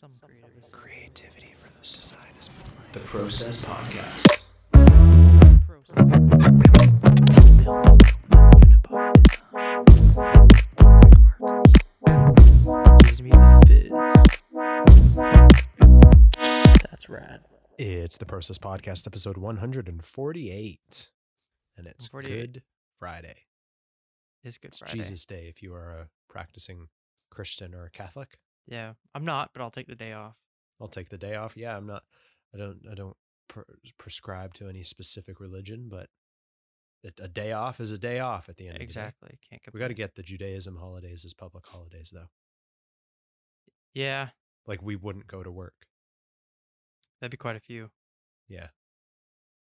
Some creative Creativity for the side is the Process Podcast. Gives me the fizz. That's rad. It's the Process Podcast, episode 148. And it's 148. Good Friday. It's Good It's Friday. Jesus Day if you are a practicing Christian or a Catholic. Yeah, I'm not, but I'll take the day off. I'll take the day off. Yeah, I'm not, I don't, I don't pr- prescribe to any specific religion, but a- a day off is a day off at the end of the day. Exactly. Can't We got to get the Judaism holidays as public holidays, though. Yeah, Like we wouldn't go to work. that'd be quite a few. Yeah.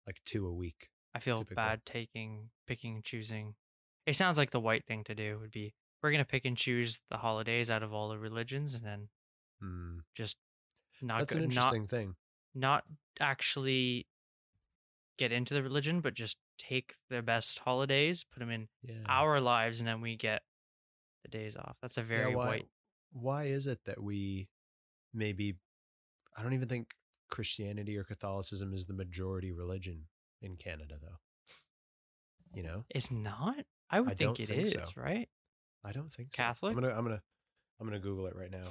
Like two a week. I feel Typical. bad taking, picking, choosing. It sounds like the white thing to do would be we're gonna pick and choose the holidays out of all the religions, and then Hmm. just not That's go- an not interesting thing. not actually get into the religion, but just take the best holidays, put them in Yeah. our lives, and then we get the days off. That's a Yeah, very why, white. Why is it that we maybe, I don't even think Christianity or Catholicism is the majority religion in Canada, though. You know, It's not. I would I think it think is, so. right? I don't think so. Catholic? I'm gonna, I'm gonna, I'm gonna Google it right now.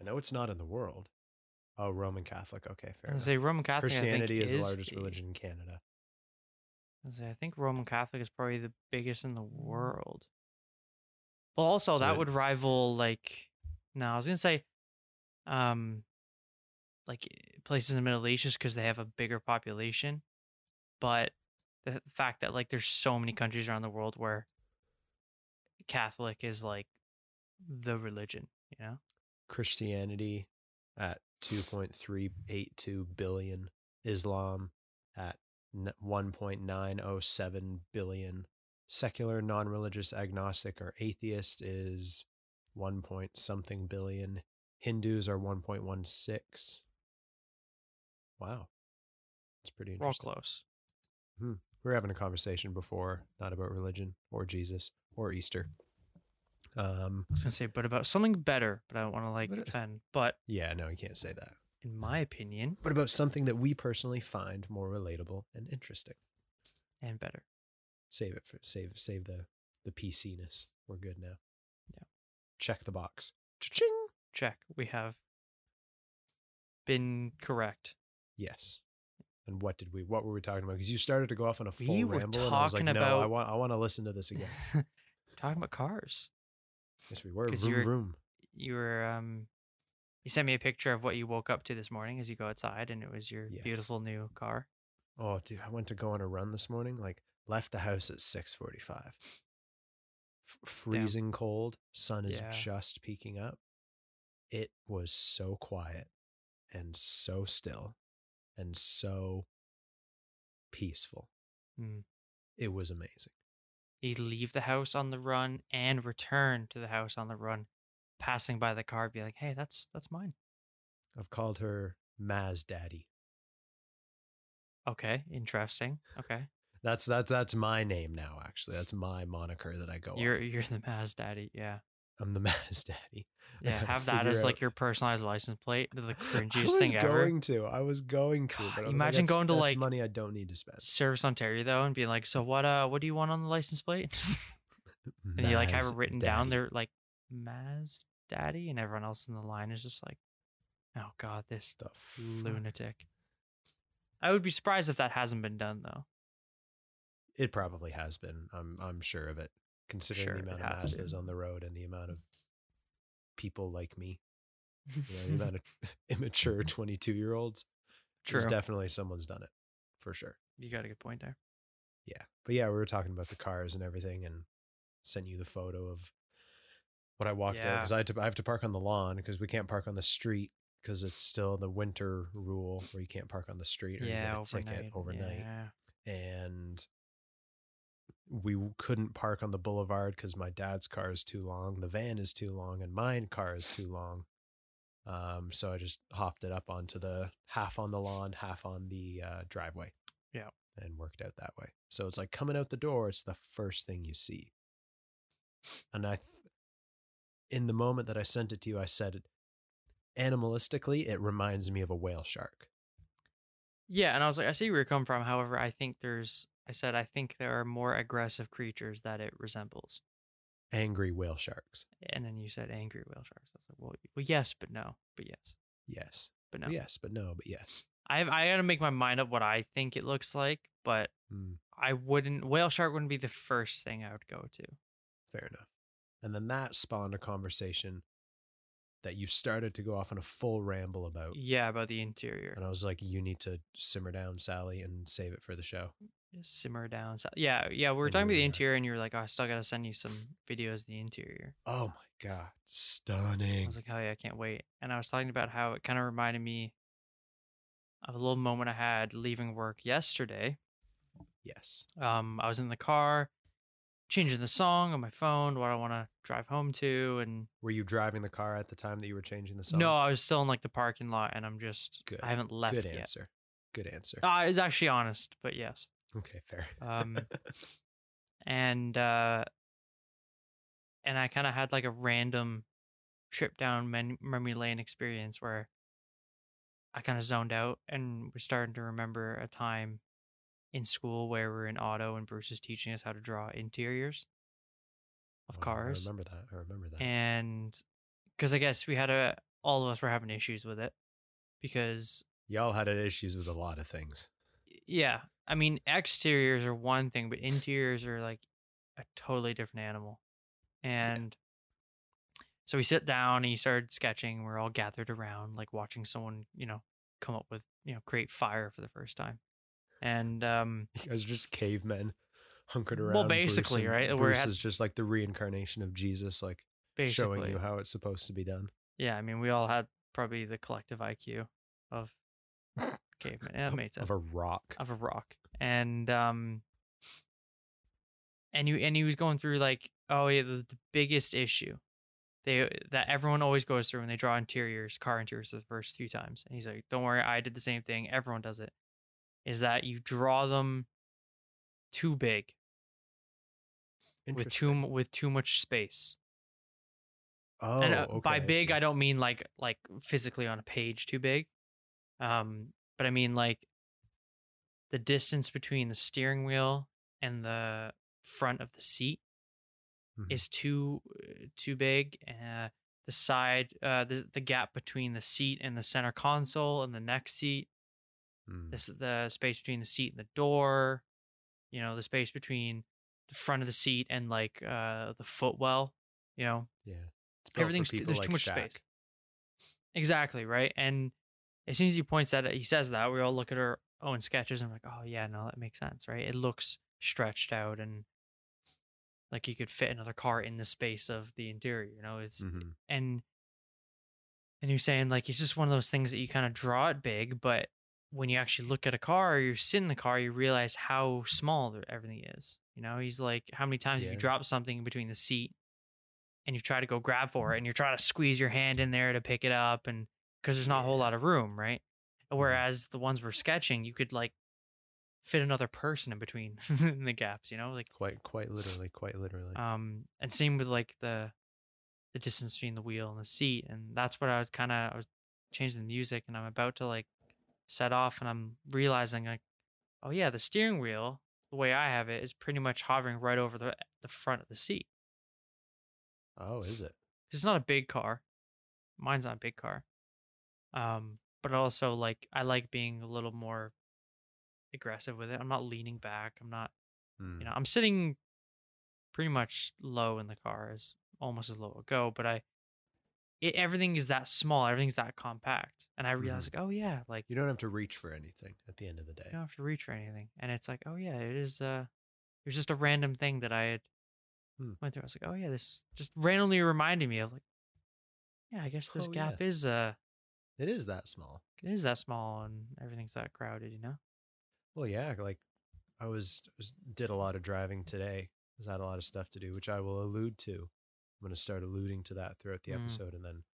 I know it's not in the world. Oh, Roman Catholic. Okay, fair I enough. say Roman Catholic. Christianity I is think, the largest religion in Canada. I say, I think Roman Catholic is probably the biggest in the world. Well, also So that it- would rival like. No, I was gonna say, um, like places in the Middle East just because they have a bigger population, but the fact that like there's so many countries around the world where Catholic is like the religion, you know. Christianity at 2.382 billion, Islam at 1.907 billion, secular, non religious, agnostic, or atheist is 1 point something billion, Hindus are 1.16. Wow. It's pretty We're all interesting. close. Hmm. We were having a conversation before, not about religion or Jesus or Easter. Um, I was gonna say, but about something better, but I don't want to like But it- offend. But yeah, no, you can't say that. in my opinion, but about something that we personally find more relatable and interesting? and better. Save it for save save the the PC-ness. We're good now. Yeah. Check the box. Cha-ching. Check. We have been correct. Yes. And what did we what were we talking about? Because you started to go off on a full We were ramble and I was like, talking no, I about- want I want to listen to this again. Talking about cars. yes, we were. 'Cause Vroom, you're- vroom. You were um you sent me a picture of what you woke up to this morning as you go outside and it was your Yes. beautiful new car. Oh, dude, I went to go on a run this morning. Like, left the house at six forty-five. F- freezing cold. Sun is Yeah. just peeking up. It was so quiet and so still and so peaceful. Mm. It was amazing. You leave the house on the run and return to the house on the run, passing by the car, be like, "Hey, that's that's mine." I've called her Maz Daddy. Okay, interesting. Okay, That's that's that's my name now. Actually, that's my moniker that I go. you're off. you're the Maz Daddy. Yeah, I'm the Maz Daddy. Yeah. Have that as out- like your personalized license plate. The I cringiest thing ever. going to. I was going to. But I imagine like, going to, like, money I don't need to spend. Service Ontario though, and being like, "So what? Uh, what do you want on the license plate?" and you like have it written down Daddy. there, like Maz Daddy, and everyone else in the line is just like, "Oh God, this fuck? lunatic." I would be surprised if that hasn't been done though. It probably has been. I'm I'm sure of it, considering Sure, the amount of Mazdas on the road and the amount of people like me. You know, the amount of immature 22 year olds. True. Definitely someone's done it, for sure. you got a good point there. Yeah, but yeah, we were talking about the cars and everything, and sent you the photo of what I walked out Yeah. because I had to I have to park on the lawn because we can't park on the street because it's still the winter rule where you can't park on the street or yeah, you get a overnight. ticket overnight. Yeah. and we couldn't park on the boulevard because my dad's car is too long, the van is too long, and my car is too long. Um, so I just hopped it up onto the half on the lawn, half on the uh, driveway. Yeah. and worked out that way. So it's like coming out the door, it's the first thing you see. and I, th- in the moment that I sent it to you, I said, animalistically, it reminds me of a whale shark. Yeah, and I was like, I see where you're coming from. However, I think there's, I said, I think there are more aggressive creatures that it resembles. Angry whale sharks. And then you said angry whale sharks. I was like, well, well, yes, but no, but yes, Yes. but no. Yes, but no, but yes. I I got to make my mind up what I think it looks like, but Mm, I wouldn't. Whale shark wouldn't be the first thing I would go to. fair enough. And then that spawned a conversation that you started to go off on a full ramble about. Yeah, about the interior. And I was like, you need to simmer down, Sally, and save it for the show. Simmer down. So, yeah, yeah. We were And talking about the uh, interior, and you were like, "Oh, I still got to send you some videos of the interior." Oh my God. Stunning. I was like, "Oh yeah, I can't wait." And I was talking about how it kind of reminded me of a little moment I had leaving work yesterday. yes. Um, I was in the car, changing the song on my phone, what I want to drive home to, and Were you driving the car at the time that you were changing the song? no, I was still in like the parking lot, and I'm just Good. I haven't left yet. Good yet. answer. Good answer. Uh, I was actually honest, but yes. okay, fair. Um, and uh, and I kind of had like a random trip down men- memory lane experience where I kind of zoned out and was starting to remember a time in school where we're in auto and Bruce is teaching us how to draw interiors of Oh, cars. I remember that. I remember that. and because I guess we had a all of us were having issues with it because Y'all had issues with a lot of things. yeah, I mean exteriors are one thing, but interiors are like a totally different animal. And so we sit down and he started sketching. We're all gathered around, like watching someone, you know, come up with, you know, create fire for the first time. And um You guys are just cavemen hunkered around. Well, basically, and right? Bruce at- is just like the reincarnation of Jesus, like basically showing you how it's supposed to be done. Yeah, I mean we all had probably the collective IQ of caveman. Yeah, that made sense. Of a rock. of a rock and um and you and he was going through like oh yeah the, the biggest issue they that everyone always goes through when they draw interiors car interiors the first few times and he's like don't worry i did the same thing everyone does it is that you draw them too big with too with too much space Oh, and uh, by big see. I don't mean like like physically on a page too big um but i mean like the distance between the steering wheel and the front of the seat Mhm. is too uh, too big uh the side uh the, the gap between the seat and the center console and the next seat Mm. this the space between the seat and the door you know the space between the front of the seat and like uh the footwell you know Yeah. It's built for everything's there's like too much Shaq. space. Exactly right, and as soon as he points that, he says that we all look at our own sketches and we're like, oh yeah, no, that makes sense, right? It looks stretched out and like you could fit another car in the space of the interior. You know, it's Mhm. and and you're saying like it's just one of those things that you kind of draw it big, but when you actually look at a car or you sit in the car, you realize how small everything is. You know, he's like, how many times have you dropped something between the seat and you try to go grab for it and you're trying to squeeze your hand in there to pick it up and because there's not a whole lot of room, right? Whereas the ones we're sketching, you could like fit another person in between the gaps, you know, like Quite, quite literally, quite literally. um and same with like the the distance between the wheel and the seat and that's what i was kind of i was changing the music and i'm about to like set off and i'm realizing like oh yeah the steering wheel the way i have it is pretty much hovering right over the the front of the seat. Oh, is it? it's not a big car. Mine's not a big car. Um but also like i like being a little more aggressive with it. I'm not leaning back. I'm not Hmm. you know i'm sitting pretty much low in the car as almost as low will go but i it, everything is that small everything's that compact and i realized like oh yeah like You don't have to reach for anything at the end of the day. you don't have to reach for anything and it's like oh yeah it is uh it was just a random thing that i had Hmm. went through i was like oh yeah this just randomly reminded me of like yeah i guess this Oh, gap yeah. is uh It is that small. it is that small and everything's that crowded you know Well, yeah, like I was, was did a lot of driving today. I had a lot of stuff to do, which I will allude to. I'm going to start alluding to that throughout the Mm. episode, and then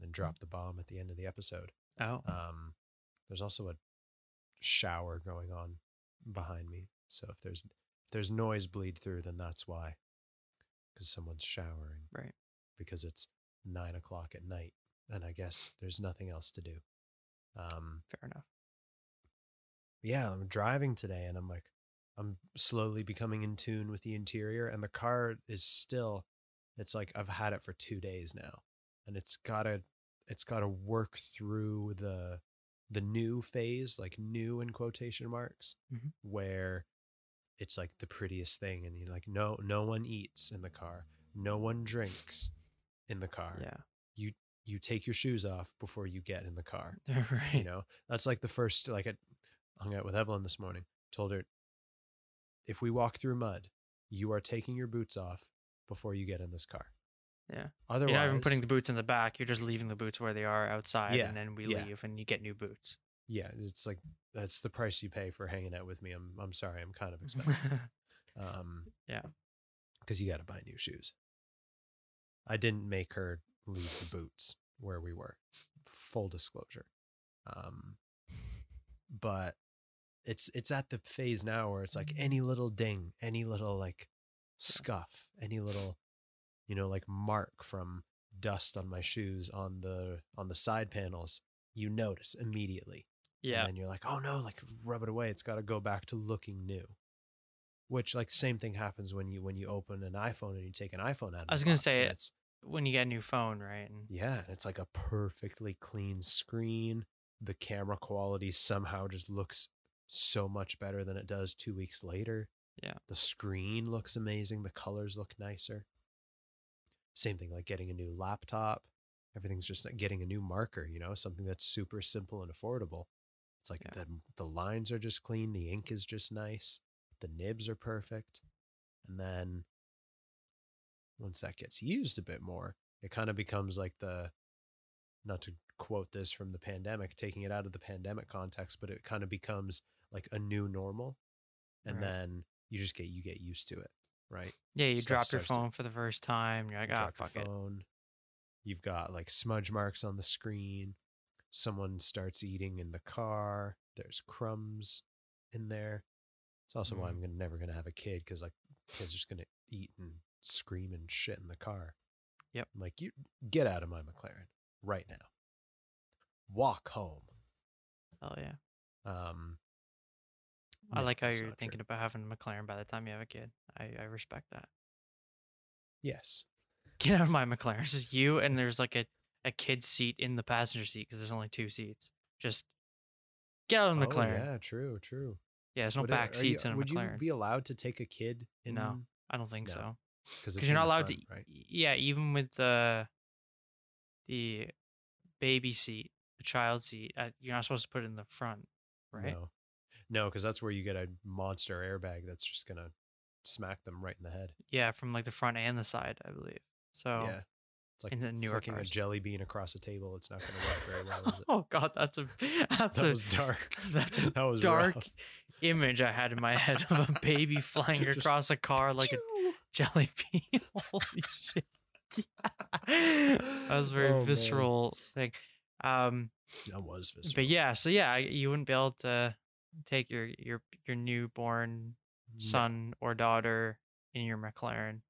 then drop the bomb at the end of the episode. oh Um, there's also a shower going on behind me, so if there's if there's noise bleed through, then that's why. because someone's showering. Right. Because it's nine o'clock at night, and I guess there's nothing else to do. Um, Fair enough. yeah, I'm driving today, and I'm like, I'm slowly becoming in tune with the interior, and the car is still. It's like I've had it for two days now, and it's gotta, it's gotta work through the, the new phase, like new in quotation marks, Mhm. where it's like the prettiest thing, and you're like, no, no one eats in the car, no one drinks in the car. Yeah. You you take your shoes off before you get in the car right. you know that's like the first like i hung out with evelyn this morning told her if we walk through mud you are taking your boots off before you get in this car Yeah. otherwise You're not even putting the boots in the back. You're just leaving the boots where they are outside, Yeah, and then we yeah. leave, and you get new boots. yeah it's like that's the price you pay for hanging out with me i'm i'm sorry i'm kind of expensive um Yeah. because you got to buy new shoes i didn't make her leave the boots where we were full disclosure um but it's it's at the phase now where it's like any little ding any little like scuff any little you know like mark from dust on my shoes on the on the side panels you notice immediately yeah. and then you're like, oh no, like rub it away. It's got to go back to looking new. Which like same thing happens when you when you open an iPhone and you take an iPhone out. Of I was gonna box, say It's, when you get a new phone, right? And yeah, it's like a perfectly clean screen. The camera quality somehow just looks so much better than it does two weeks later. Yeah. The screen looks amazing. The colors look nicer. Same thing like getting a new laptop. Everything's just like getting a new marker, you know, something that's super simple and affordable. It's like Yeah. the the lines are just clean, the ink is just nice, the nibs are perfect. And then once that gets used a bit more, it kind of becomes like the not to quote this from the pandemic, taking it out of the pandemic context, but it kind of becomes like a new normal. And Right. then you just get you get used to it, right? yeah, you stuff drop your starts to- phone for the first time. You're like, You ah, drop your fuck it. phone. You've got like smudge marks on the screen. Someone starts eating in the car. There's crumbs in there. It's also why Mhm. I'm gonna, never gonna have a kid because like kids are just gonna eat and scream and shit in the car. Yep. I'm like, you get out of my McLaren right now. Walk home. Oh yeah. Um, I no, like how you're not true. thinking about having a McLaren by the time you have a kid. I, I respect that. Yes. Get out of my McLaren. It's just you and there's like a, a kid seat in the passenger seat because there's only two seats. Just get out of the Oh, McLaren. yeah. yeah, true, true. Yeah, there's no Would it- back you- seats in a would McLaren. you be allowed to take a kid in? No. I don't think No, so. because you're not allowed to. right? Yeah, even with the the baby seat, the child seat, uh, you're not supposed to put it in the front, right? No, no, because that's where you get a monster airbag that's just gonna smack them right in the head. Yeah, from like the front and the side, I believe. So. Yeah, it's like in newer flicking a jelly bean across a table. It's not gonna work very well. Is it? oh god, that's a that's that a was dark. that's a that was dark rough. image I had in my head of a baby flying Just across a car like a jelly bean. Holy shit. that was a very Oh, man. visceral thing. Um, That was visceral. but yeah, so yeah, you wouldn't be able to take your your your newborn No, son or daughter in your McLaren.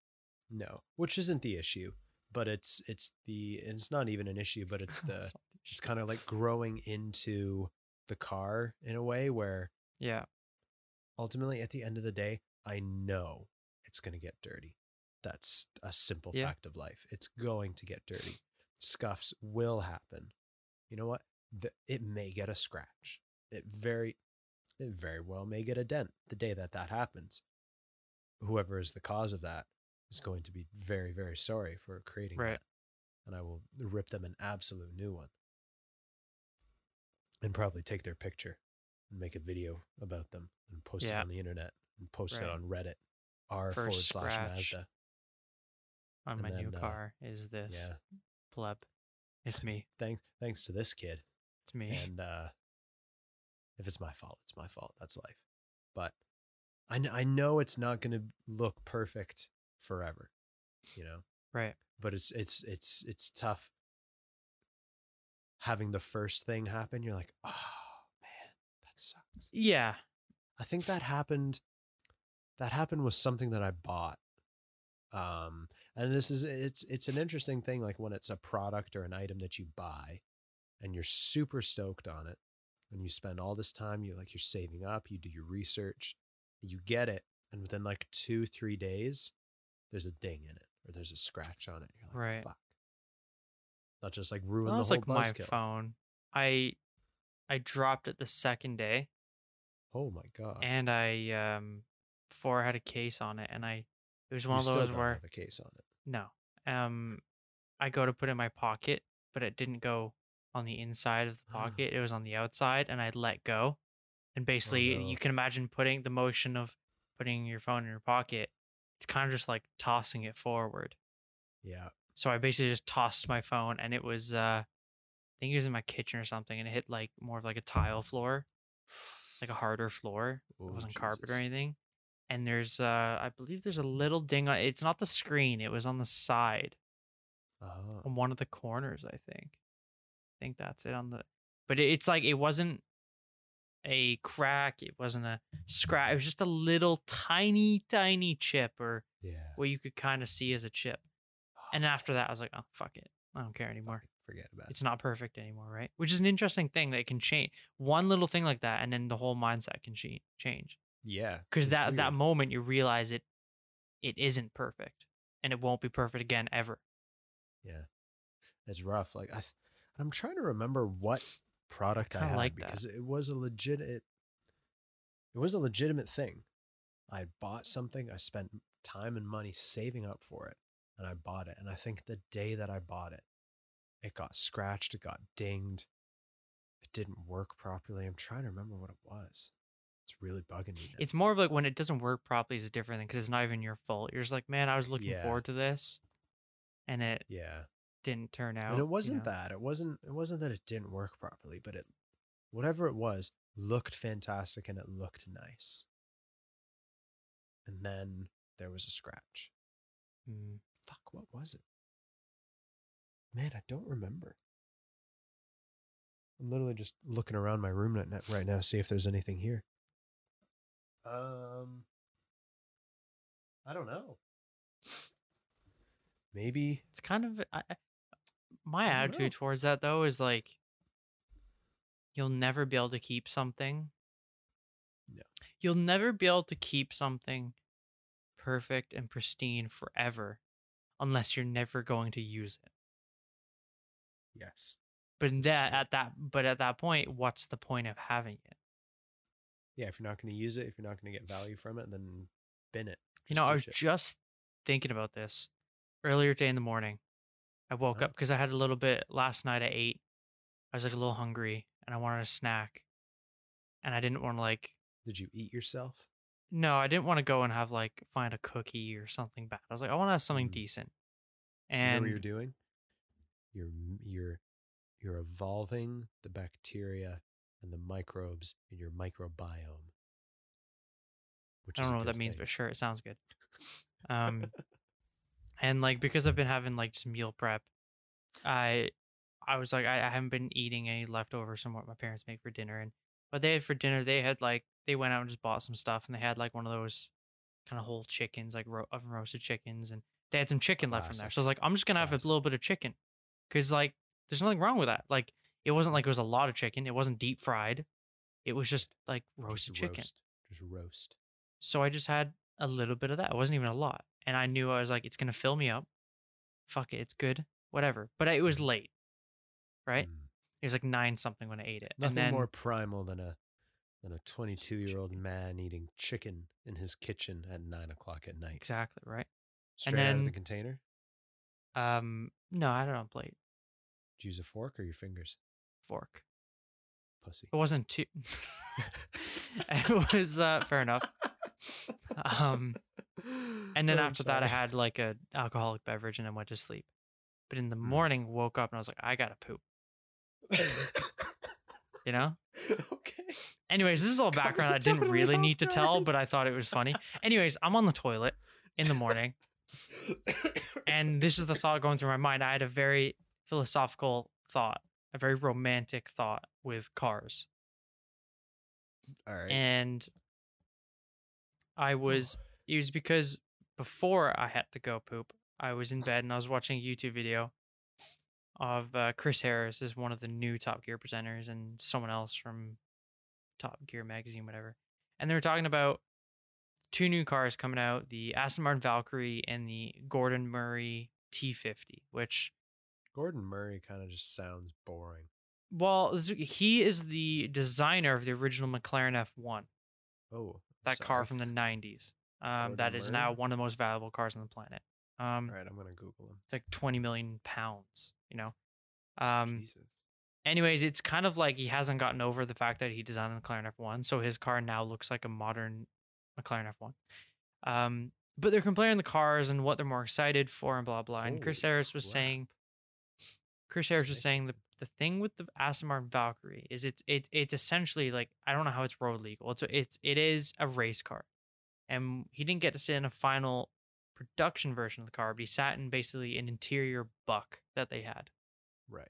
no, which isn't the issue, but it's it's the it's not even an issue, but it's the the it's kind of like growing into the car in a way where yeah, ultimately at the end of the day i know it's going to get dirty. That's a simple Yeah. fact of life. It's going to get dirty. Scuffs will happen. You know what? The, it may get a scratch. It very it very well may get a dent the day that that happens whoever is the cause of that is going to be very very sorry for creating Right. that and i will rip them an absolute new one and probably take their picture and make a video about them and post Yeah. it on the internet and post Right. it on Reddit r forward slash. Mazda. on And my new then, uh, car is this Yeah. pleb. It's me. Thanks thanks to this kid. It's me. And uh if it's my fault, it's my fault. That's life. But I kn- I know it's not going to look perfect forever, you know. right. But it's it's it's it's tough having the first thing happen. You're like, "Oh, man, that sucks." Yeah. I think that happened that happened with something that I bought Um, and this is it's it's an interesting thing, like when it's a product or an item that you buy, and you're super stoked on it, and you spend all this time, You're like you're saving up, you do your research, you get it, and within like two three days, there's a ding in it or there's a scratch on it. You're like, Right. Fuck. Not just like ruin Well, the whole like my buzzkill. phone. I I dropped it the second day, Oh my god! and I um before I had a case on it, and I it was one you of those don't where have a case on it. no, um, I go to put it in my pocket, but it didn't go on the inside of the Ah. pocket. It was on the outside, and I let go, and basically no. you can imagine putting the motion of putting your phone in your pocket. It's kind of just like tossing it forward. Yeah. So I basically just tossed my phone and it was uh I think it was in my kitchen or something and it hit like more of like a tile floor, like a harder floor. Oh, it wasn't carpet or anything. And there's uh I believe there's a little ding on it's not the screen, it was on the side, Oh. on one of the corners, I think. I think that's it on the but it's like it wasn't a crack, it wasn't a scratch, it was just a little tiny, tiny chip or Yeah. what you could kind of see as a chip. Oh, and after that I was like, oh fuck it. I don't care anymore. Forget about it. it's not perfect anymore, right? Which is an interesting thing that can change. One little thing like that, and then the whole mindset can cha- change. Yeah. Because that that moment you realize it, it isn't perfect, and it won't be perfect again ever. Yeah. It's rough. Like I, th- I'm trying to remember what product I, had like that. because it was a legit. It, it was a legitimate thing. I bought something. I spent time and money saving up for it, and I bought it. And I think the day that I bought it, it got scratched. It got dinged. It didn't work properly. I'm trying to remember what it was. It's really bugging me. now. It's more of like when it doesn't work properly is a different thing because it's not even your fault. You're just like, man, I was looking Yeah. forward to this, and it yeah. Didn't turn out. and it wasn't know? that it wasn't it wasn't that it didn't work properly but it whatever it was looked fantastic and it looked nice and then there was a scratch Mm. fuck what was it man i don't remember i'm literally just looking around my room right now, see if there's anything here um i don't know maybe It's kind of I, I- my I don't know. attitude towards that though is like you'll never be able to keep something. No. You'll never be able to keep something perfect and pristine forever unless you're never going to use it. yes But in This is that at that but at that point, what's the point of having it? yeah, if you're not going to use it, if you're not going to get value from it, then bin it. You know, I was it. just thinking about this earlier today in the morning. I woke Oh. up because I had a little bit last night. I ate. I was like a little hungry and I wanted a snack, and I didn't want to like. Did you eat yourself? No, I didn't want to go and have like find a cookie or something bad. I was like, I want to have something Mm. decent. you know And what you're doing? You're you're you're evolving the bacteria and the microbes in your microbiome. Which I don't know what that good means, but sure, it sounds good. Um, and like because I've been having like just meal prep, I I was like I, I haven't been eating any leftovers from what my parents make for dinner, and what they had for dinner they had like they went out and just bought some stuff, and they had like one of those kind of whole chickens, like ro- oven roasted chickens, and they had some chicken left from there. So I was like, I'm just gonna have Classic. a little bit of chicken, because like there's nothing wrong with that. Like it wasn't like it was a lot of chicken. It wasn't deep fried. It was just like roasted Just chicken. roast. Just roast. So I just had a little bit of that. It wasn't even a lot. And I knew I was like, it's going to fill me up. Fuck it. It's good. Whatever. But it was late, right? Mm. It was like nine something when I ate it. Nothing and then, more primal than a than a 22 year old man eating chicken in his kitchen at nine o'clock at night. Exactly, right? Straight out of the container. Um, no, I don't know. Plate, Did you use a fork or your fingers? fork. Pussy. It wasn't too. it was uh, fair enough. Um, And then after that, I had like a alcoholic beverage and then went to sleep. But in the Mm. morning, woke up and I was like, I gotta poop. You know. okay. Anyways, this is all background I didn't really need to tell, but I thought it was funny. Anyways, I'm on the toilet in the morning, and this is the thought going through my mind. I had a very philosophical thought, a very romantic thought with cars. all right. And I was, it was because before I had to go poop, I was in bed and I was watching a YouTube video of uh, Chris Harris is one of the new Top Gear presenters and someone else from Top Gear magazine, whatever. And they were talking about two new cars coming out: the Aston Martin Valkyrie and the Gordon Murray T50. Which, Gordon Murray kind of just sounds boring. well, he is the designer of the original McLaren F1, Oh, that sorry. car from the '90s. Um, that is now one of the most valuable cars on the planet. Um, All right, I'm gonna Google him. it's like 20 million pounds you know um Jesus. anyways it's kind of like he hasn't gotten over the fact that he designed the mclaren f1 so his car now looks like a modern mclaren f1 um but they're comparing the cars and what they're more excited for and blah blah and chris Holy harris was crap. saying chris harris was saying the, the thing with the aston martin valkyrie is it's it, it's essentially like i don't know how it's road legal it's it's it is a race car and he didn't get to sit in a final production version of the car but he sat in basically an interior buck that they had Right.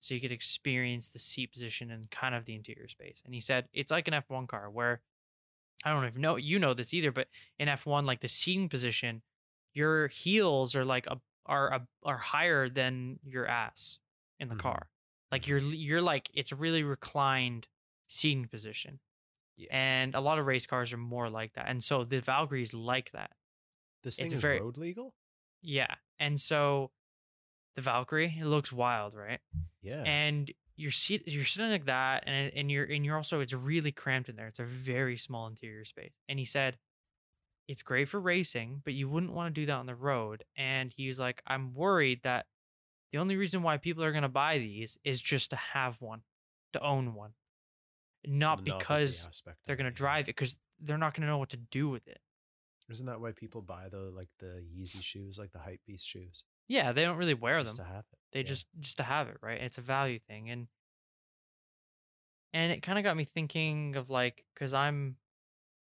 so you could experience the seat position and kind of the interior space. And he said it's like an F1 car where I don't even know you know this either, but in F1, like the seating position, your heels are like a are a, are higher than your ass in the Mhm. car. Like you're you're like it's a really reclined seating position. Yeah. And a lot of race cars are more like that. And so the Valkyrie's like that. This thing it's is very- road legal. Yeah. And so the Valkyrie, it looks wild, right? Yeah. and you're sit- you're sitting like that and and you're and you're also it's really cramped in there it's a very small interior space and he said it's great for racing but you wouldn't want to do that on the road and he's like i'm worried that the only reason why people are going to buy these is just to have one to own one not novelty because aspect of they're going it, to yeah. drive it because they're not going to know what to do with it Isn't that why people buy the like the Yeezy shoes, like the hype beast shoes? yeah they don't really wear just them to have it. they Yeah. just just to have it right it's a value thing and and it kind of got me thinking of like because i'm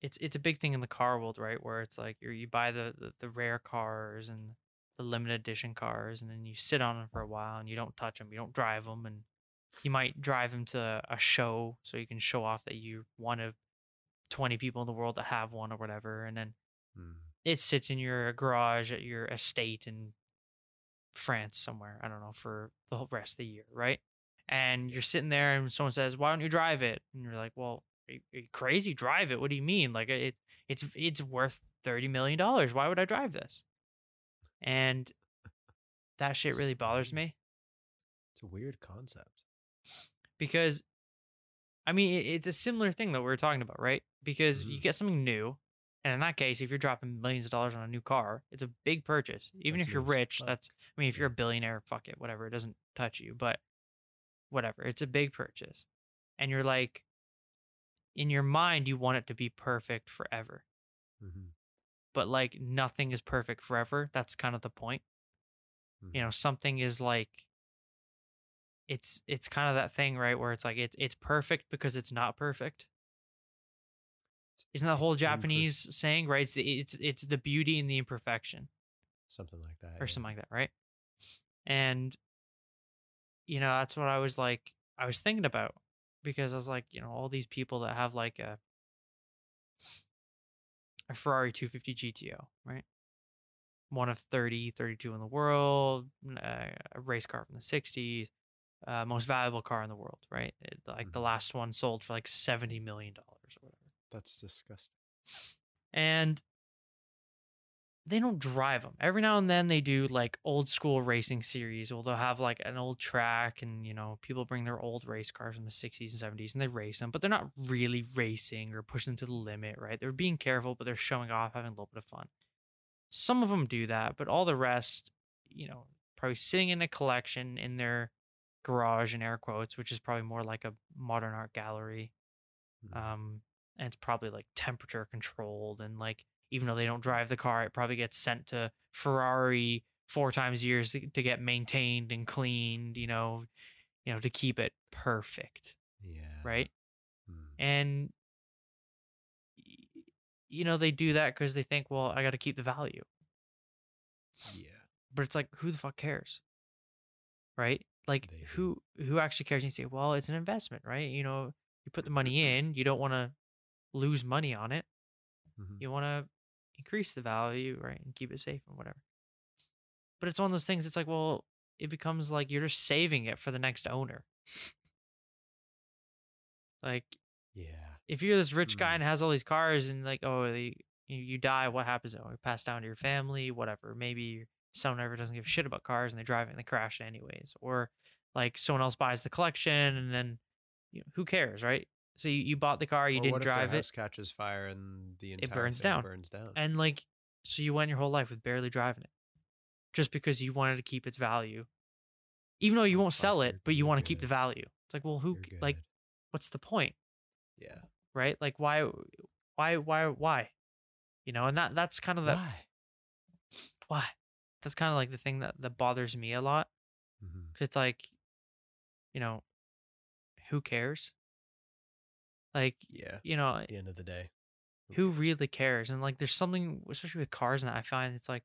it's it's a big thing in the car world right where it's like you you buy the, the the rare cars and the limited edition cars and then you sit on them for a while and you don't touch them you don't drive them and you might drive them to a show so you can show off that you're one of 20 people in the world that have one or whatever and then Mm. it sits in your garage at your estate in France somewhere. I don't know for the whole rest of the year, right? And you're sitting there, and someone says, "Why don't you drive it?" And you're like, "Well, are you, are you crazy? Drive it? What do you mean? Like it? It's it's worth thirty million dollars. Why would I drive this?" And that shit really bothers me It's a weird concept. Because, I mean, it's a similar thing that we are talking about, right? Because you Mhm. get something new. And in that case, if you're dropping millions of dollars on a new car, it's a big purchase. Even That's if you're rich, fuck. that's I mean, if you're a billionaire, fuck it, whatever. It doesn't touch you, but whatever. It's a big purchase. And you're like, in your mind, you want it to be perfect forever. hmm But like, nothing is perfect forever. That's kind of the point. You Mm-hmm. know, something is like, it's it's kind of that thing, right? Where it's like it's it's perfect because it's not perfect. Isn't that whole Japanese saying, right? It's the it's it's the beauty in the imperfection. Something like that. or yeah. something like that, right? And you know, that's what I was like I was thinking about because I was like, you know, all these people that have like a a Ferrari 250 GTO, right? One of 30, 32 in the world, uh, a race car from the 60s, uh, most valuable car in the world, right? It, like the Mhm. last one sold for like 70 million dollars or whatever That's disgusting. and they don't drive them. Every now and then they do like old school racing series. Well, they'll have like an old track, and you know people bring their old race cars from the '60s and '70s, and they race them. But they're not really racing or pushing them to the limit, right? They're being careful, but they're showing off, having a little bit of fun. Some of them do that, but all the rest, you know, probably sitting in a collection in their garage in air quotes, which is probably more like a modern art gallery Mhm. um and it's probably like temperature controlled and like even though they don't drive the car it probably gets sent to ferrari four times a year to, to get maintained and cleaned you know you know to keep it perfect yeah. right Mm. and you know they do that because they think well i got to keep the value Yeah. but it's like who the fuck cares right like They do. who who actually cares and you say well it's an investment right you know you put the money in you don't want to lose money on it Mhm. you want to increase the value, right, and keep it safe and whatever. But it's one of those things. It's like, well, it becomes like you're just saving it for the next owner. like Yeah. if you're this rich guy Mm. and has all these cars and like oh they, you, you die what happens oh you pass down to your family whatever maybe someone ever doesn't give a shit about cars and they drive it and they crash it anyways or like someone else buys the collection and then you know, who cares right so you, you bought the car you Or didn't what if their drive it catches fire and the entire burns thing down. Burns down. and like so you went your whole life with barely driving it just because you wanted to keep its value even though you Oh, won't sell it but you want to keep the value it's like well who like what's the point yeah. right like why why why why you know and that that's kind of the Why? why that's kind of like the thing that that bothers me a lot Mhm. because it's like you know who cares like Yeah. you know At the end of the day. who really cares and like there's something especially with cars and that i find it's like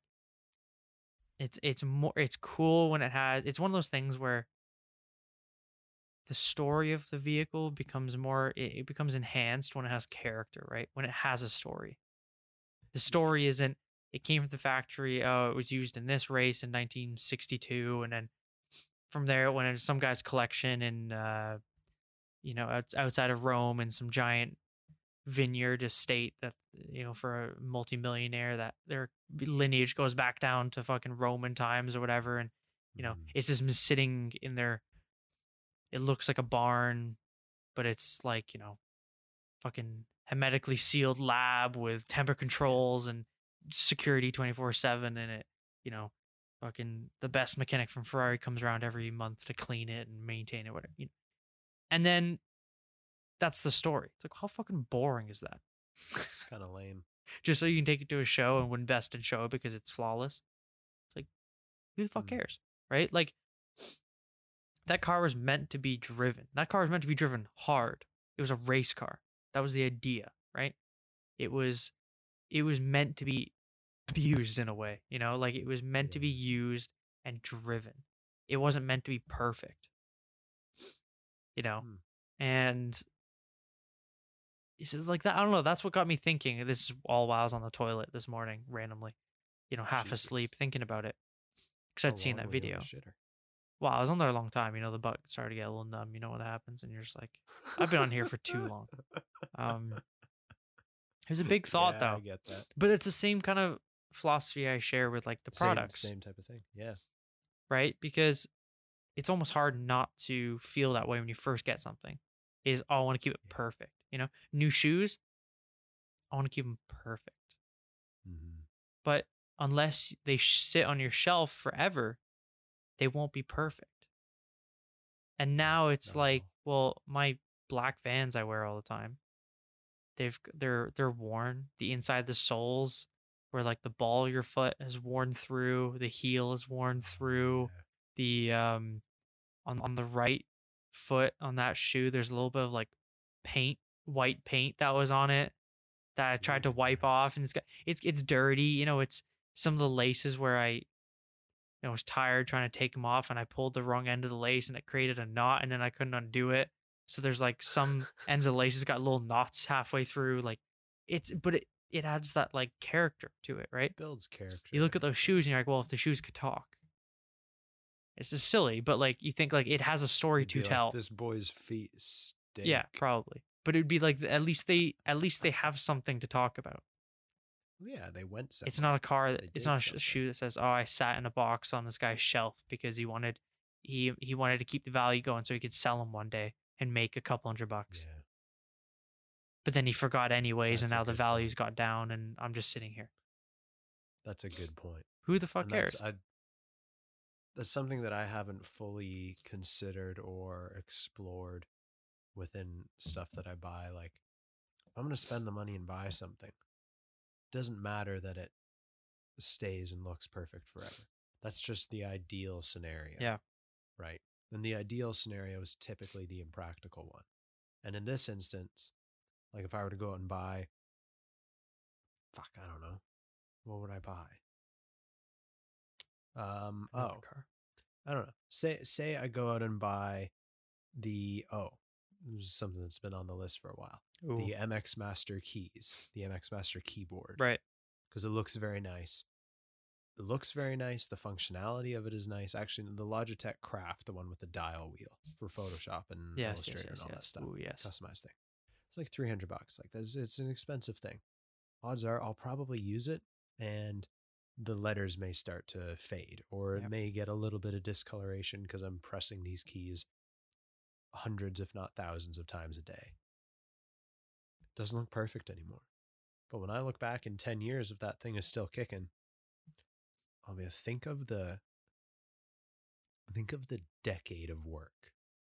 it's it's more it's cool when it has it's one of those things where the story of the vehicle becomes more it, it becomes enhanced when it has character right when it has a story the story isn't it came from the factory oh it was used in this race in 1962 and then from there it went into some guy's collection in uh you know outside of rome in some giant vineyard estate that you know for a multimillionaire that their lineage goes back down to fucking roman times or whatever and you know Mhm. it's just sitting in their it looks like a barn but it's like you know fucking hermetically sealed lab with temper controls and security 24/7 and it you know fucking the best mechanic from Ferrari comes around every month to clean it and maintain it whatever you know. and then that's the story it's like how fucking boring is that It's kind of lame. just so you can take it to a show and win best in show because it's flawless. It's like, who the fuck Mm. cares, right? Like, that car was meant to be driven. That car was meant to be driven hard. It was a race car. That was the idea, right? It was, it was meant to be abused in a way, you know, like it was meant to be used and driven. It wasn't meant to be perfect, you know, Hmm. and it's like that. I don't know. That's what got me thinking. This is all while I was on the toilet this morning, randomly, you know, half asleep, thinking about it because I'd seen that were you on video. Wow, I was on there a long time. You know, the butt started to get a little numb. You know what happens, and you're just like, I've been on here for too long. Um, was a big thought Yeah, I though, get that. but it's the same kind of philosophy I share with like the Same- products, Same, type of thing. Yeah. right? Because it's almost hard not to feel that way when you first get something. Is oh, I want to keep it perfect. You know, new shoes. I want to keep them perfect. Mhm. but unless they sit on your shelf forever, they won't be perfect. And now it's like, well, my black Vans I wear all the time, they've they're they're worn. The inside the soles, where like the ball of your foot is worn through, the heel is worn through, the um on on the right foot on that shoe there's a little bit of like paint white paint that was on it that I tried to wipe off and it's got it's it's dirty you know it's some of the laces where I know was tired trying to take them off and I pulled the wrong end of the lace and it created a knot and then I couldn't undo it so there's like some ends of laces got little knots halfway through like it's but it it adds that like character to it right Builds character. you look at those shoes and you're like, well, if the shoes could talk, it's just silly. But like, you think like it has a story to like, tell. this boy's feet stink. yeah, probably. But it'd be like at least they at least they have something to talk about. Yeah, they went. It's not a car. That, it's not a something. shoe that says, "Oh, I sat in a box on this guy's shelf because he wanted he he wanted to keep the value going so he could sell them one day and make a couple hundred bucks." Yeah. But then he forgot anyways, and That's a now the value's point. got down, and I'm just sitting here. That's a good point. Who the fuck And cares? that's, I, that's something that I haven't fully considered or explored within stuff that I buy. Like, I'm going to spend the money and buy something. It doesn't matter that it stays and looks perfect forever. That's just the ideal scenario. Yeah. Right. And the ideal scenario is typically the impractical one. And in this instance, like if I were to go out and buy, fuck, I don't know, what would I buy? Um. Another Oh, car. I don't know. Say say I go out and buy the oh, something that's been on the list for a while. Ooh, The MX Master keys, the MX Master keyboard. right. because it looks very nice. It looks very nice. The functionality of it is nice. Actually, the Logitech Craft, the one with the dial wheel for Photoshop and Yes, yes, Illustrator yes, and all that stuff, Ooh, yes. customized thing. It's like three hundred bucks. Like that's it's an expensive thing. Odds are I'll probably use it, and the letters may start to fade, or it may get a little bit of discoloration because I'm pressing these keys hundreds, if not thousands, of times a day. It doesn't look perfect anymore. But when I look back in 10 years, if that thing is still kicking, I mean, think of the think of the decade of work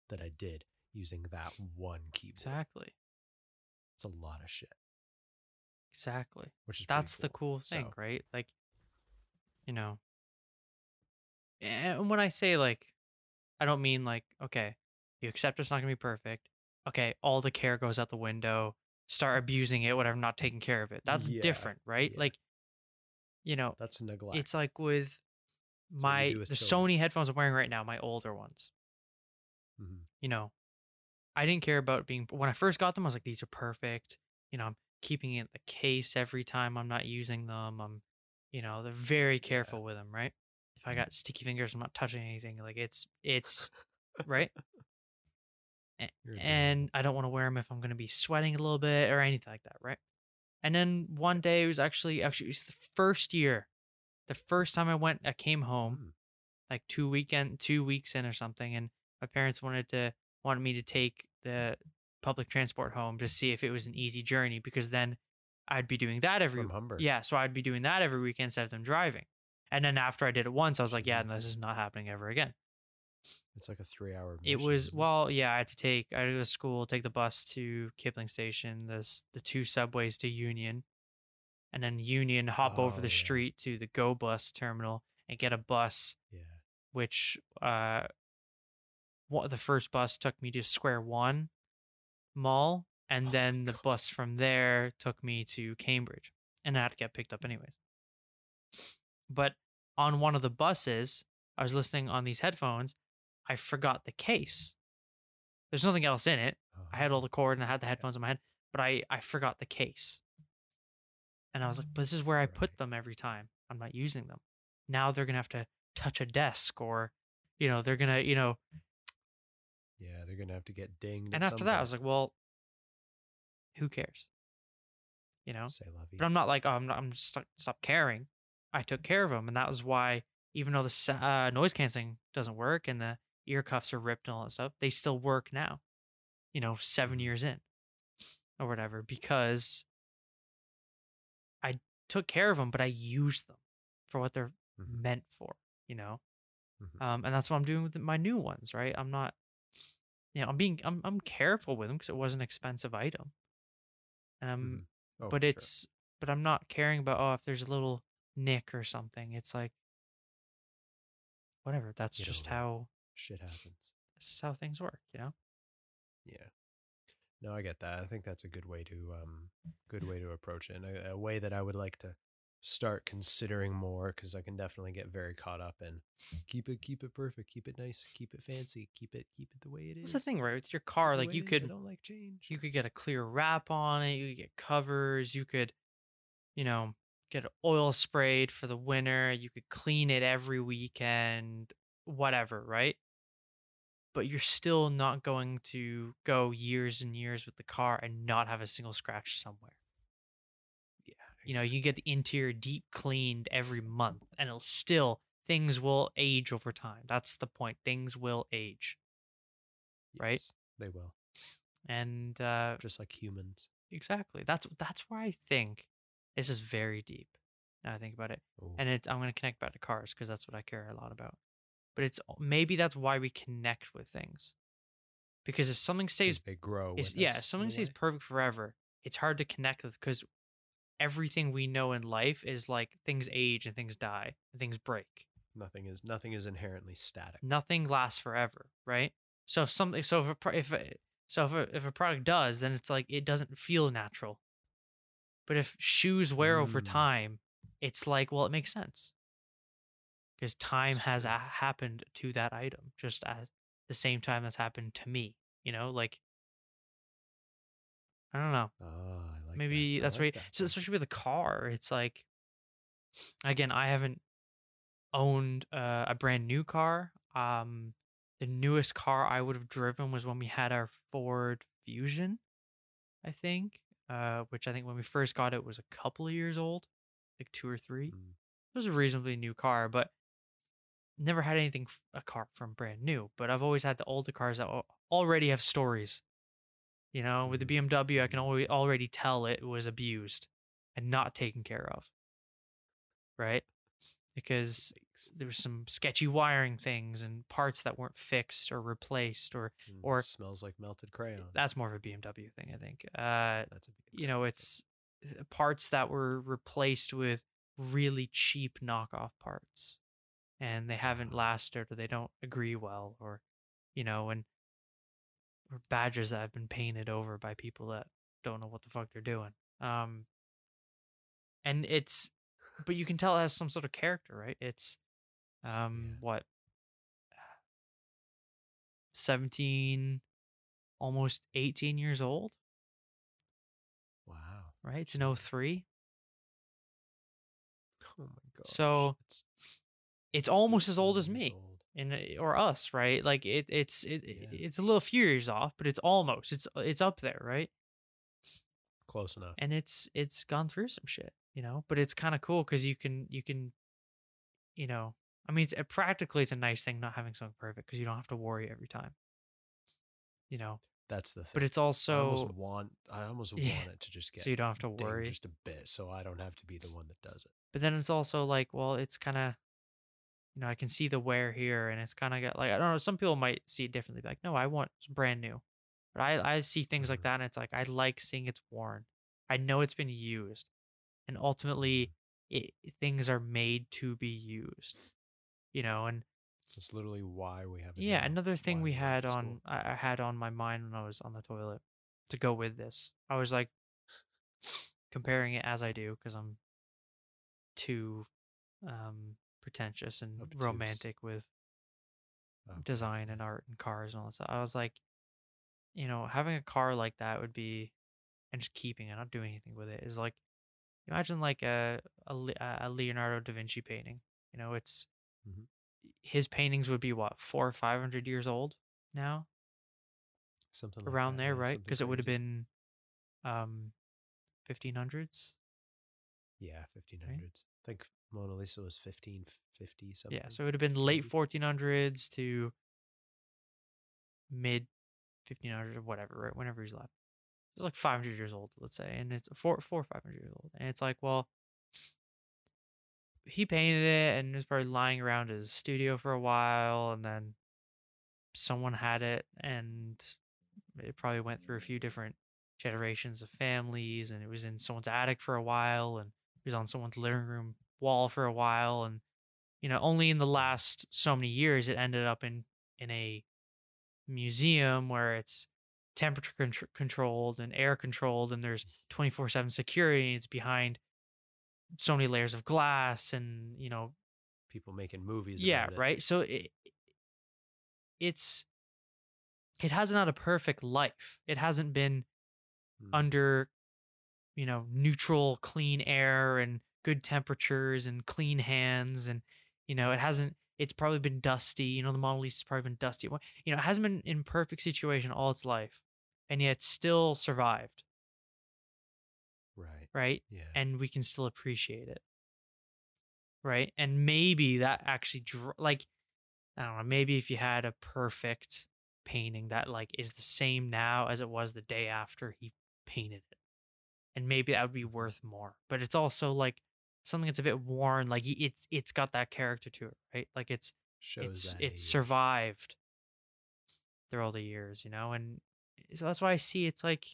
that I did using that one keyboard. Exactly. It's a lot of shit, Exactly. which is That's the cool thing, So- right? Like, you know, eh, and when I say like, I don't mean like, okay, you accept it's not gonna be perfect. Okay, all the care goes out the window. Start mm. abusing it, whatever, not taking care of it. That's Yeah, different, right? yeah. Like, you know, That's a neglect. it's like with my with the children. Sony headphones I'm wearing right now, my older ones. Mhm. you know, I didn't care about being when I first got them. I was like, these are perfect. You know, I'm keeping it in the case every time I'm not using them. I'm, you know, they're very careful with them, right? If I got sticky fingers, I'm not touching anything. Like it's it's right, You're and I don't want to wear them if I'm going to be sweating a little bit or anything like that, right? And then one day it was actually actually it was the first year, the first time I went, I came home Mm. like two weekend two weeks in or something and my parents wanted to wanted me to take the public transport home to see if it was an easy journey because then I'd be doing that every yeah so I'd be doing that every weekend instead of them driving. And then after I did it once I was like yeah this is not happening ever again it's like a three-hour. it was well yeah I had to take I had to go to school take the bus to Kipling Station there's the two subways to Union and then Union hop over Oh, the yeah. street to the Go Bus terminal and get a bus Yeah. which uh what the first bus took me to Square One Mall, and Oh, then the God. bus from there took me to Cambridge, and I had to get picked up anyways. But on one of the buses, I was listening on these headphones. I forgot the case. There's nothing else in it. I had all the cord and I had the headphones in my head, but I I forgot the case. And I was like, but this is where I put them every time. I'm not using them. Now they're gonna have to touch a desk or, you know, they're gonna, you know. Yeah, they're gonna have to get dinged. And after that, I was like, well, who cares? You know. Say la vie. But I'm not like, oh, I'm not, I'm just stop, stop caring. I took care of them, and that was why, even though the uh, noise canceling doesn't work and the ear cuffs are ripped and all that stuff, they still work now. You know, seven years in, or whatever, because I took care of them, but I used them for what they're Mhm. meant for. You know, Mhm. um, and that's what I'm doing with my new ones. Right? I'm not, you know, I'm being, I'm, I'm careful with them because it was an expensive item, and I'm Mhm. Oh, but for sure. it's but I'm not caring about oh if there's a little nick or something. It's like whatever. That's Get just how shit happens. this is how things work, you know. Yeah. No, I get that. I think that's a good way to um good way to approach it. And a, a way that I would like to start considering more because I can definitely get very caught up in keep it keep it perfect, keep it nice, keep it fancy, keep it keep it the way it is. That's the thing, right? With your car, the like you it is. I could don't like change. you could get a clear wrap on it. You could get covers. You could, you know, get oil sprayed for the winter. You could clean it every weekend, whatever, right? But you're still not going to go years and years with the car and not have a single scratch somewhere. yeah. You know, you get the interior deep cleaned every month, and it'll still things will age over time. That's the point. Things will age, right? They will. and uh, Just like humans. exactly. That's that's where I think this is very deep. Now I think about it, Ooh. and it, I'm going to connect back to cars because that's what I care a lot about. But it's maybe that's why we connect with things, because if something stays they grow. Yeah, if something in stays perfect forever, it's hard to connect with because everything we know in life is like things age and things die and things break. Nothing is nothing is inherently static. Nothing lasts forever, right? So if something, so if a, if a, so if a, if a product does, then it's like it doesn't feel natural. But if shoes wear over Mm. time, it's like well, it makes sense because time has a, happened to that item just at the same time that's happened to me. You know, like I don't know. Oh, I like that. maybe I that's like right. that. So especially with a car, it's like again, I haven't owned uh, a brand new car. Um, the newest car I would have driven was when we had our Ford Fusion, I think. Uh, which I think when we first got it was a couple of years old, like two or three. Mm. It was a reasonably new car, but never had anything a car from brand new. But I've always had the older cars that already have stories. You know, with the BMW, I can always already tell it was abused and not taken care of. Right? Because there was some sketchy wiring things and parts that weren't fixed or replaced or Mm, or- smells like melted crayon. that's more of a BMW thing, I think. Uh That's a you know, it's uh, parts that were replaced with really cheap knockoff parts and they haven't lasted or they don't agree well or you know and or badges that have been painted over by people that don't know what the fuck they're doing um and it's but you can tell it has some sort of character right it's um Yeah. what 17 almost 18 years old wow. right it's an 03 Oh my god. So, it's, it's almost as old as me and uh, or us right like it it's it, Yeah. it's a little few years off but it's almost it's it's up there right Close enough. and it's it's gone through some shit you know but it's kind of cool because you can you can you know i mean it's uh, practically it's a nice thing not having something perfect because you don't have to worry every time you know That's the thing. but it's also I almost want. I almost Yeah. want it to just get so you don't have to worry just a bit, so I don't have to be the one that does it. but then it's also like well it's kind of you know i can see the wear here and it's kind of got like i don't know some people might see it differently be like no i want some brand new but i i see things like Mhm. that and it's like i like seeing it's worn i know it's been used and ultimately it, things are made to be used you know and That's literally why we have. yeah another thing we had on I had on my mind when i was on the toilet to go with this i was like comparing it as i do because i'm too um pretentious and Obtuse. romantic with Okay. design and art and cars and all that stuff. I was like, you know, having a car like that would be, and just keeping it, not doing anything with it, is like, imagine like a a, a Leonardo da Vinci painting. You know, it's Mhm. his paintings would be what four or five hundred years old now, something like around that, there, yeah, right? Because it would have been, um, fifteen hundreds. Yeah, fifteen hundreds. I think Mona Lisa was fifteen fifty something. Yeah, so it would have been late fourteen hundreds to mid fifteen hundreds or whatever, right? Whenever he's alive. It's like five hundred years old, let's say, and it's four four or five hundred years old. And it's like, well, he painted it and it was probably lying around his studio for a while and then someone had it and it probably went through a few different generations of families and it was in someone's attic for a while and it was on someone's living room wall for a while and you know only in the last so many years it ended up in in a museum where it's temperature contr- controlled and air controlled and there's 24/7 security and it's behind so many layers of glass and you know people making movies. yeah right so it, it's it hasn't had a perfect life it hasn't been Mm. under you know neutral clean air and good temperatures and clean hands and you know it hasn't it's probably been dusty you know the Mona Lisa's probably been dusty. You know it hasn't been in perfect situation all its life and yet still survived. Right. right? Yeah. and we can still appreciate it. Right? And maybe that actually like i don't know maybe if you had a perfect painting that like is the same now as it was the day after he painted it and maybe that would be worth more but it's also like something that's a bit worn like it's it's got that character to it right? Like it's Shows it's that it's age. survived through all the years you know and eh, so that's why i see it's like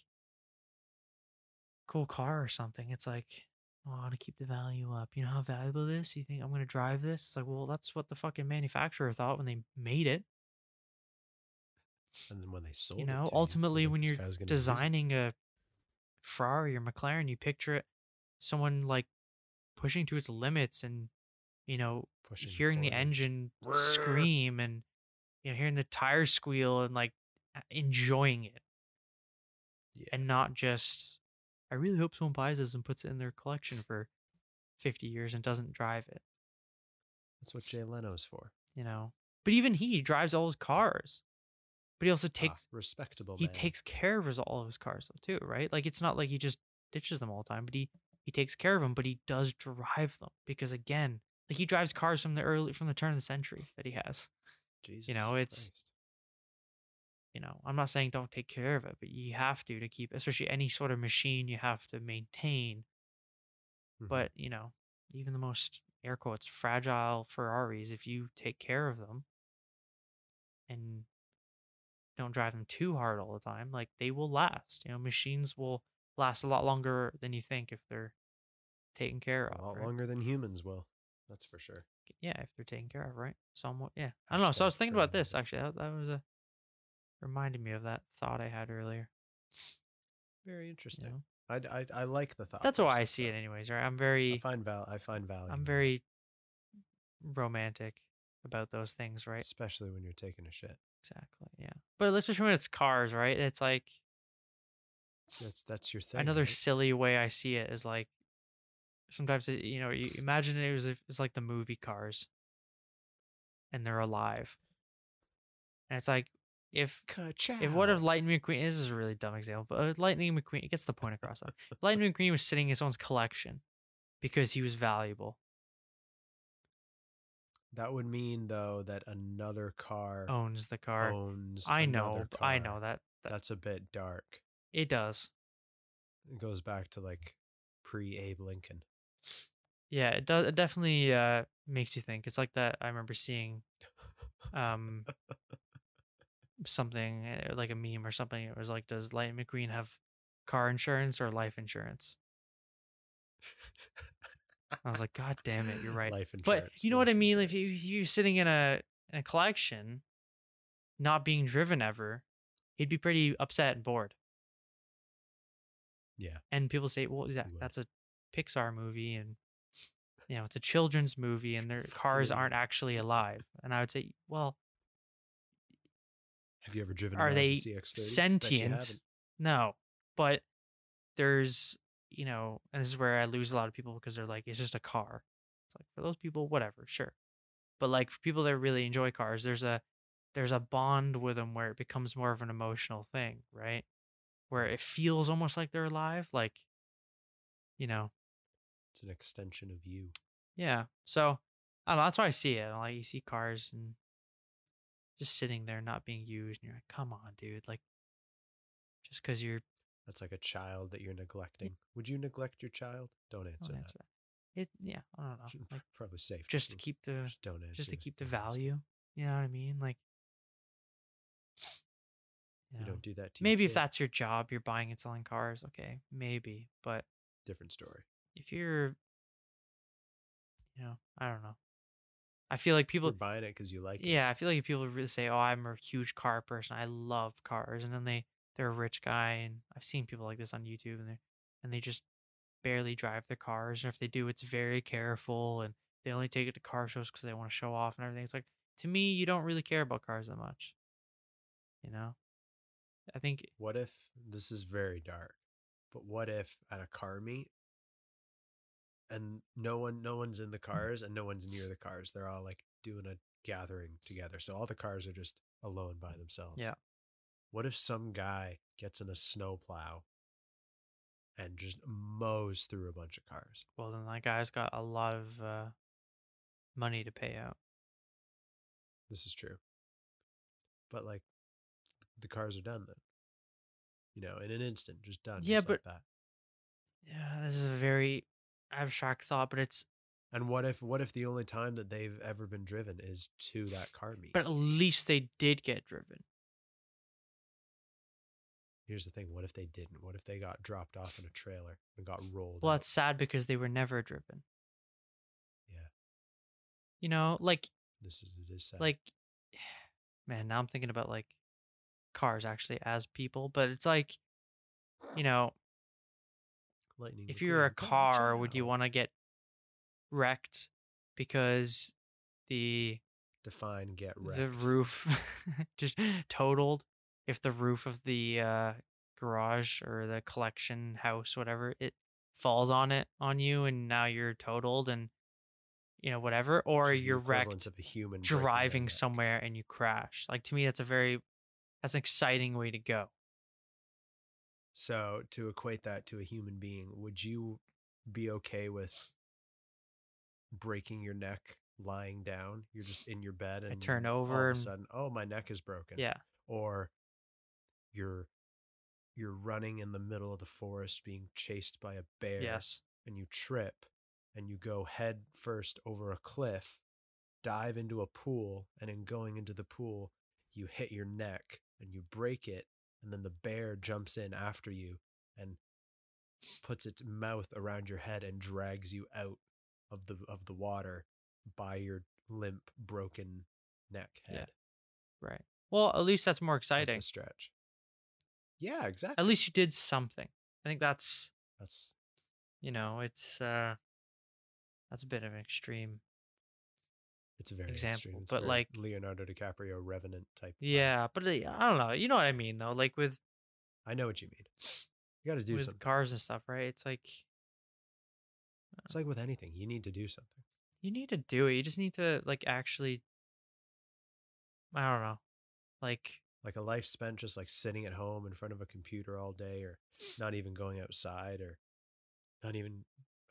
cool car or something. It's like oh, i want to keep the value up. You know how valuable it is? You think i'm going to drive this? It's like well that's what the fucking manufacturer thought when they made it. And then when they sold, you know ultimately like, when you're guy's gonna use it. designing a ferrari or mclaren you picture it someone like pushing to its limits and you know Pushing hearing the engine scream and you know hearing the tires squeal and like enjoying it Yeah. and not just i really hope someone buys this and puts it in their collection for 50 years and doesn't drive it, That's what Jay Leno's for. you know. But even he drives all his cars. But he also Ah, takes respectable. he man. takes care of his all of his cars though too, right? Like it's not like he just ditches them all the time, but he he takes care of them, but he does drive them because again, like he drives cars from the early from the turn of the century that he has. Jesus you know, it's- Christ. You know, I'm not saying don't take care of it, but you have to to keep, especially any sort of machine you have to maintain. Mhm. But you know, even the most air quotes fragile Ferraris, if you take care of them and don't drive them too hard all the time, like they will last. You know, machines will last a lot longer than you think if they're taken care of. a lot right? longer than humans will. That's for sure. Yeah, if they're taken care of, right? Somewhat. Yeah. I don't know. So I was thinking about this actually. That, that was a reminded me of that thought I had earlier. Very You interesting. know? I, I I like the thought. That's why I see it anyways, right? I'm very. I find val. I find value. I'm very romantic about those things, right? especially when you're taking a shit. Exactly. Yeah. But especially when it's cars, right? It's like That's that's your thing. another right? silly way I see it is like sometimes it, you know you imagine it was it's like the movie Cars, and they're alive, and it's like if if what if Lightning McQueen this is a really dumb example, but uh, Lightning McQueen it gets the point across. Lightning McQueen was sitting in his own collection because he was valuable. that would mean though that another car Owns the car. owns. I know. I know that, that That's a bit dark. It does. It goes back to like pre Abe Lincoln. Yeah, it does. It definitely uh, makes you think. It's like that. I remember seeing um something uh, like a meme or something. It was like, does Lightning McQueen have car insurance or life insurance? I was like, God damn it, you're right. Life insurance. But you know what I mean? If you insurance. you're sitting in a in a collection, not being driven ever, he'd be pretty upset and bored. Yeah. And people say, "Well, He that's a Pixar movie, and you know, it's a children's movie, and their cars aren't actually alive." And I would say, "Well, Have you ever driven? are a they Mazda CX-30? Sentient? No, but there's, you know, and this is where I lose a lot of people because they're like, it's just a car. It's like for those people, whatever, sure. But like for people that really enjoy cars, there's a there's a bond with them where it becomes more of an emotional thing, right? Where it feels almost like they're alive, like, you know, It's an extension of you. yeah. So I don't know. That's why I see it. Like you see cars and just sitting there not being used, and you're like, come on, dude. Like, just because you're That's like a child that you're neglecting. Would you neglect your child? Don't oh, answer don't that. answer that. It yeah, I don't know. Like Probably safe. just to keep the Just don't answer. just to keep the value. You know what I mean? Like you, You know, don't do that maybe if that's your job, you're buying and selling cars, okay, maybe. But different story. if you're you know, I don't know. I feel like people You're buying it because you like it. Yeah, I feel like if people really say, "Oh, I'm a huge car person. I love cars," and then they they're a rich guy, and I've seen people like this on YouTube, and they and they just barely drive their cars, and if they do, it's very careful, and they only take it to car shows because they want to show off and everything. It's like to me, you don't really care about cars that much. You know, I think What if this is very dark, but what if at a car meet and no one no one's in the cars and no one's near the cars. They're all like doing a gathering together. So all the cars are just alone by themselves. Yeah. What if some guy gets in a snowplow and just mows through a bunch of cars? well, then that guy's got a lot of uh, money to pay out. This is true. But like the cars are done then. You know, in an instant, just done. Yeah, just like but- that. Yeah, this is a very abstract thought, but it's And what if what if the only time that they've ever been driven is to that car meet? but at least they did get driven. Here's the thing: what if they didn't? What if they got dropped off in a trailer and got rolled? Well, out? that's sad because they were never driven. yeah. You know, like This is it is sad. like man, now I'm thinking about like cars actually as people, but it's like you know, lightning. if you're a car, would you want to get wrecked because the define get wrecked? the roof just totaled if the roof of the uh garage or the collection house whatever it falls on it on you and now you're totaled and you know whatever or Which is the you're wrecked of a human driving somewhere and you crash like to me that's a very that's an exciting way to go So to equate that to a human being, would you be okay with breaking your neck lying down? You're just in your bed and you turn over all of a sudden, oh, my neck is broken. yeah Or you're you're running in the middle of the forest being chased by a bear yes and you trip and you go head first over a cliff, dive into a pool, and in going into the pool, you hit your neck and you break it, and then the bear jumps in after you and puts its mouth around your head and drags you out of the of the water by your limp broken neck Yeah. head. right well at least that's more That's exciting a stretch. Yeah, exactly. at least you did something i think that's That's you know it's uh that's a bit of an extreme it's a very Example, extreme. It's but, very like- Leonardo DiCaprio Revenant type. vibe. yeah but uh, i don't know you know what i mean though like with I know what you mean. You got to do something with something. cars and stuff right it's like It's like with anything, you need to do something. you need to do it you just need to like actually i don't know like Like a life spent just like sitting at home in front of a computer all day, or not even going outside, or not even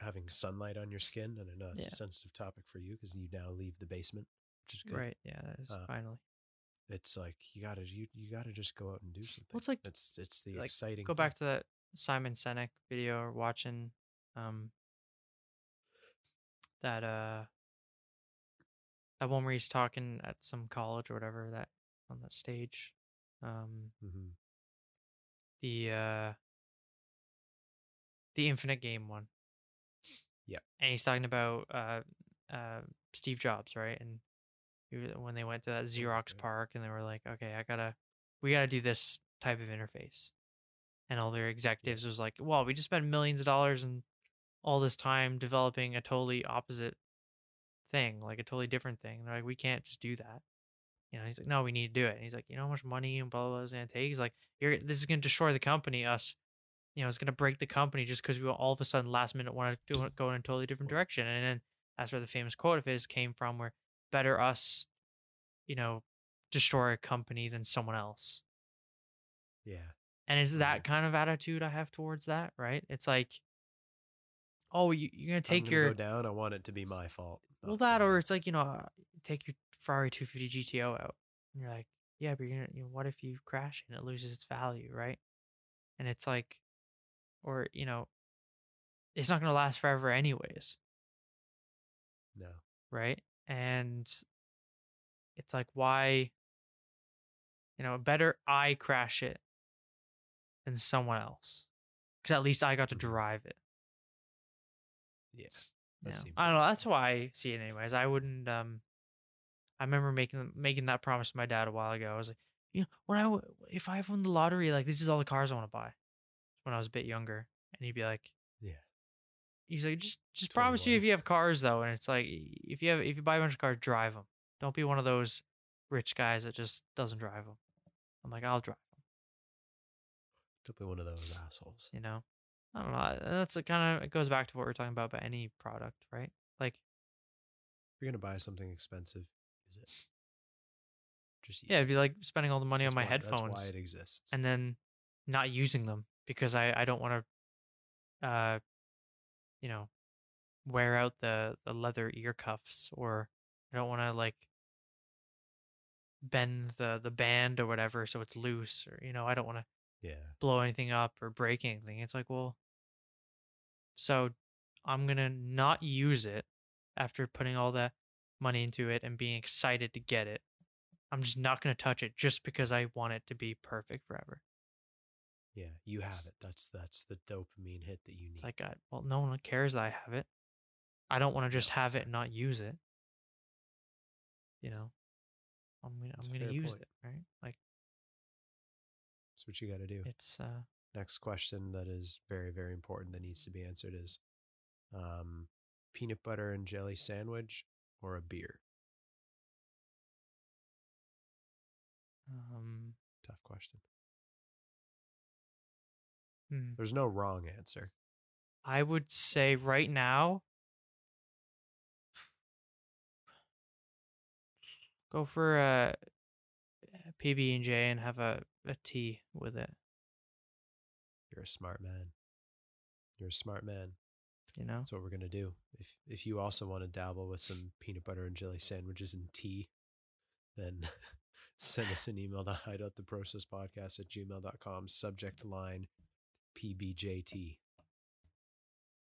having sunlight on your skin. And I know it's Yeah. a sensitive topic for you because you now leave the basement, which is good. right yeah that is Uh, finally It's like you gotta you you gotta just go out and do something. it's like- it's it's the like, exciting. go thing. back to that Simon Sinek video or watching um that uh that one where he's talking at some college or whatever that on that stage um Mhm. the uh the infinite game one Yeah. and he's talking about uh uh Steve Jobs right? And was- when they went to that Xerox PARC and they were like okay I gotta we gotta do this type of interface. And all their executives was like well we just spent millions of dollars and all this time developing a totally opposite thing like a totally different thing. And they're like we can't just do that. You know he's like no we need to do it. And he's like you know how much money and blah blah, blah is gonna take? He's like you're this is gonna destroy the company us you know it's gonna break the company just because we all of a sudden last minute want to do, go in a totally different direction and then that's where the famous quote of his came from where better us you know destroy a company than someone else Yeah. and it's that kind of attitude I have towards that, right? It's like, oh, you, you're gonna take gonna your go down. I want it to be my fault. well that, someone or it's like you know, uh, take your Ferrari 250 GTO out, and you're like, yeah, but you're gonna, you know, what if you crash and it loses its value, right? And it's like, or you know, it's not gonna last forever anyways, no. right? And it's like, why, you know, better I crash it than someone else, because at least I got to Mhm. drive it. Yeah. Seems I don't know. That's why I see it anyways. I wouldn't. Um, I remember making making that promise to my dad a while ago. I was like, you know, when i if I won the lottery, like this is all the cars I want to buy. When I was a bit younger, and he'd be like, Yeah. he's like, just just promise you if you have cars though, and it's like if you have if you buy a bunch of cars, drive them. Don't be one of those rich guys that just doesn't drive them. I'm like, I'll drive them. Don't be one of those assholes. You know, I don't know. That's kind of it goes back to what we're talking about about any product, right? Like, If you're gonna buy something expensive, is it. Just yeah, it. it'd be like spending all the money That's on my why- headphones. That's why it exists. and then not using them because I I don't want to uh you know wear out the the leather ear cuffs or I don't want to like bend the the band or whatever so it's loose or you know I don't want to yeah. blow anything up or break anything. It's like, well so I'm going to not use it after putting all that money into it and being excited to get it. I'm just not going to touch it just because I want it to be perfect forever. Yeah. You have it. That's that's the dopamine hit that you need. It's like, I, well, no one cares that I have it. I don't want to just have it and not use it. You know, I'm gonna That's I'm gonna use point. it, right? Like That's what you got to do. it's uh Next question that is very very important that needs to be answered is, um, peanut butter and jelly sandwich or a beer. um Tough question. Hmm, There's no wrong answer. I would say right now, go for a PB and J and have a a tea with it. You're a smart man. You're a smart man. You know, That's what we're gonna do. If if you also want to dabble with some peanut butter and jelly sandwiches and tea, then send us an email to hi.theprocesspodcast at gmail.com, subject line PBJT,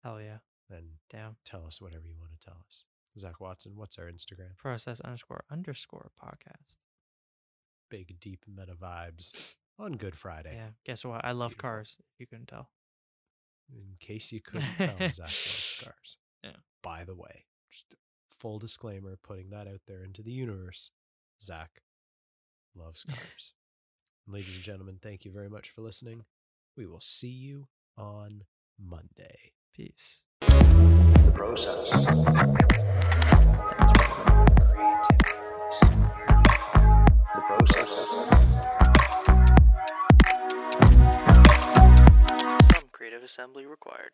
hell yeah, and damn. tell us whatever you want to tell us. Zak Watson, what's our Instagram? Process underscore underscore podcast. Big deep meta vibes on Good Friday. Yeah. Guess what? I love Beautiful. cars. You couldn't tell. In case you couldn't tell, Zak loves cars. Yeah. By the way, just full disclaimer, putting that out there into the universe. Zak loves cars. Ladies and gentlemen, thank you very much for listening. We will see you on Monday. Peace. The process. Creativity for the smart. The process. Some creative assembly required.